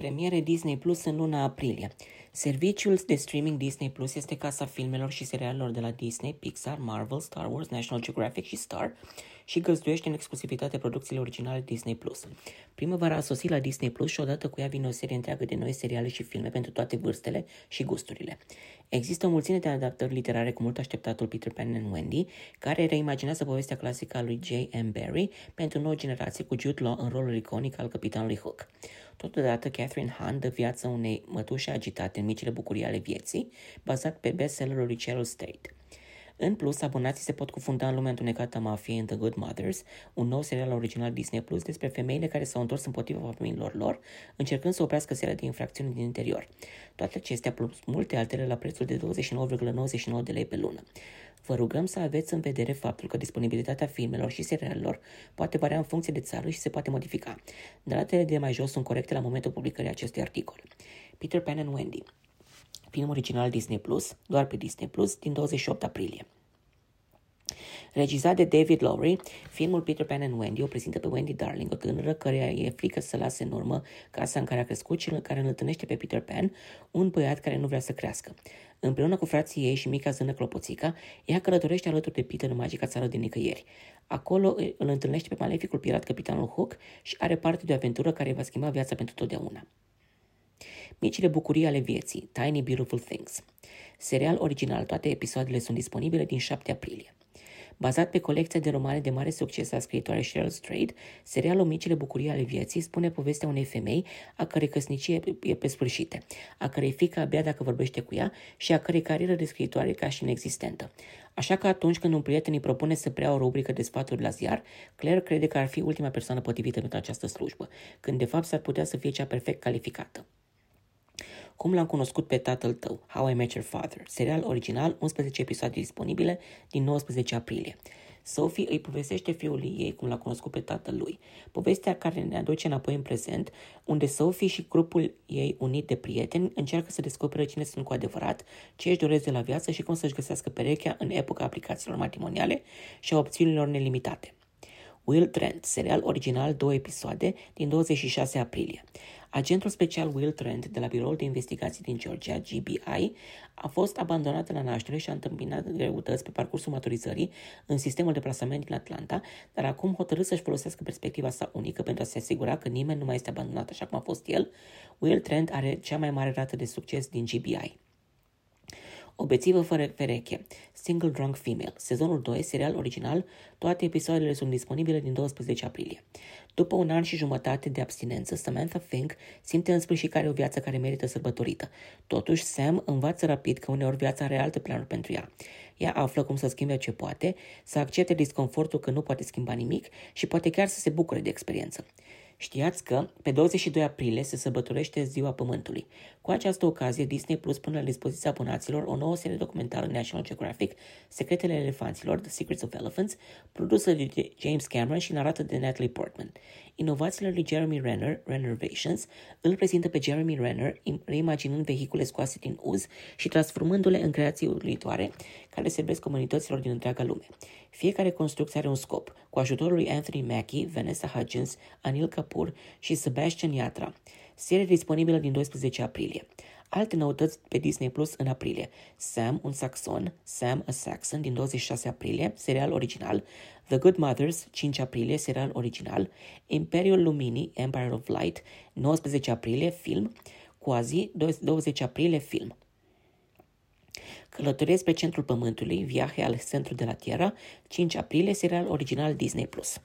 Premiere Disney Plus în luna aprilie. Serviciul de streaming Disney Plus este casa filmelor și serialelor de la Disney, Pixar, Marvel, Star Wars, National Geographic și Star și găzduiește în exclusivitate producțiile originale Disney Plus. Primăvara a sosit la Disney Plus și odată cu ea vine o serie întreagă de noi seriale și filme pentru toate vârstele și gusturile. Există o mulțime de adaptări literare cu mult așteptatul Peter Pan and Wendy, care reimaginează povestea clasică a lui J.M. Barrie pentru nouă generație cu Jude Law în rolul iconic al capitanului Hook. Totodată, Catherine Hahn dă viață unei mătușe agitate în micile bucurii ale vieții, bazat pe bestsellerul lui Cheryl State. În plus, abonații se pot cufunda în lumea întunecată a mafiei în The Good Mothers, un nou serial original Disney Plus despre femeile care s-au întors împotriva familiilor lor, încercând să oprească seria de infracțiuni din interior. Toate acestea plus multe altele la prețul de 29,99 de lei pe lună. Vă rugăm să aveți în vedere faptul că disponibilitatea filmelor și serialelor poate varia în funcție de țară și se poate modifica. Datele de mai jos sunt corecte la momentul publicării acestui articol. Peter Pan and Wendy film original Disney Plus, doar pe Disney Plus, din 28 aprilie. Regizat de David Lowry, filmul Peter Pan and Wendy o prezintă pe Wendy Darling, o tânără care e frică să lase în urmă casa în care a crescut și în care îl întâlnește pe Peter Pan, un băiat care nu vrea să crească. Împreună cu frații ei și mica zână Clopoțica, ea călătorește alături de Peter în magica țară de nicăieri. Acolo îl întâlnește pe maleficul pirat capitanul Hook și are parte de o aventură care va schimba viața pentru totdeauna. Micile bucurii ale vieții, Tiny Beautiful Things. Serial original, toate episoadele sunt disponibile din 7 aprilie. Bazat pe colecția de romane de mare succes a scriitoarei Cheryl Strayed, serialul Micile bucurii ale vieții spune povestea unei femei a cărei căsnicie e pe sfârșite, a cărei fică abia dacă vorbește cu ea și a cărei carieră de scriitoare ca și inexistentă. Așa că atunci când un prieten îi propune să preia o rubrică de sfaturi la ziar, Claire crede că ar fi ultima persoană potrivită pentru această slujbă, când de fapt s-ar putea să fie cea perfect calificată. Cum l-am cunoscut pe tatăl tău? How I Met Your Father. Serial original, 11 episoade disponibile din 19 aprilie. Sophie îi povestește fiului ei cum l-a cunoscut pe tatăl lui. Povestea care ne aduce înapoi în prezent, unde Sophie și grupul ei unit de prieteni încearcă să descopere cine sunt cu adevărat, ce își doresc de la viață și cum să-și găsească perechea în epoca aplicațiilor matrimoniale și a opțiunilor nelimitate. Will Trent, serial original, două episoade, din 26 aprilie. Agentul special Will Trent de la Biroul de Investigații din Georgia, GBI, a fost abandonat la naștere și a întâmpinat greutăți pe parcursul maturizării în sistemul de plasament din Atlanta, dar acum hotărât să-și folosească perspectiva sa unică pentru a se asigura că nimeni nu mai este abandonat așa cum a fost el. Will Trent are cea mai mare rată de succes din GBI. O bețivă fără pereche, Single Drunk Female, sezonul 2, serial original, toate episoadele sunt disponibile din 12 aprilie. După un an și jumătate de abstinență, Samantha Fink simte în sfârșit că are o viață care merită sărbătorită. Totuși, Sam învață rapid că uneori viața are alte planuri pentru ea. Ea află cum să schimbe ce poate, să accepte disconfortul că nu poate schimba nimic și poate chiar să se bucure de experiență. Știați că pe 22 aprilie se sărbătorește Ziua Pământului. Cu această ocazie, Disney Plus pune la dispoziția abonaților o nouă serie documentară National Geographic, Secretele Elefanților, The Secrets of Elephants, produsă de James Cameron și narată de Natalie Portman. Inovațiile lui Jeremy Renner, Renovations, îl prezintă pe Jeremy Renner, reimaginând vehicule scoase din uz și transformându-le în creații uluitoare care servesc comunităților din întreaga lume. Fiecare construcție are un scop, cu ajutorul lui Anthony Mackie, Vanessa Hudgens, Anil Kapoor și Sebastian Yatra. Serie disponibilă din 12 aprilie. Alte noutăți pe Disney Plus în aprilie. Sam, un saxon, Sam a Saxon din 26 aprilie, serial original. The Good Mothers, 5 aprilie, serial original. Imperiul Luminii, Empire of Light, 19 aprilie, film. Quasi, 20 aprilie, film. Călătorie spre centrul pământului, viaje al centru de la Tierra, 5 aprilie, serial original Disney+. Plus.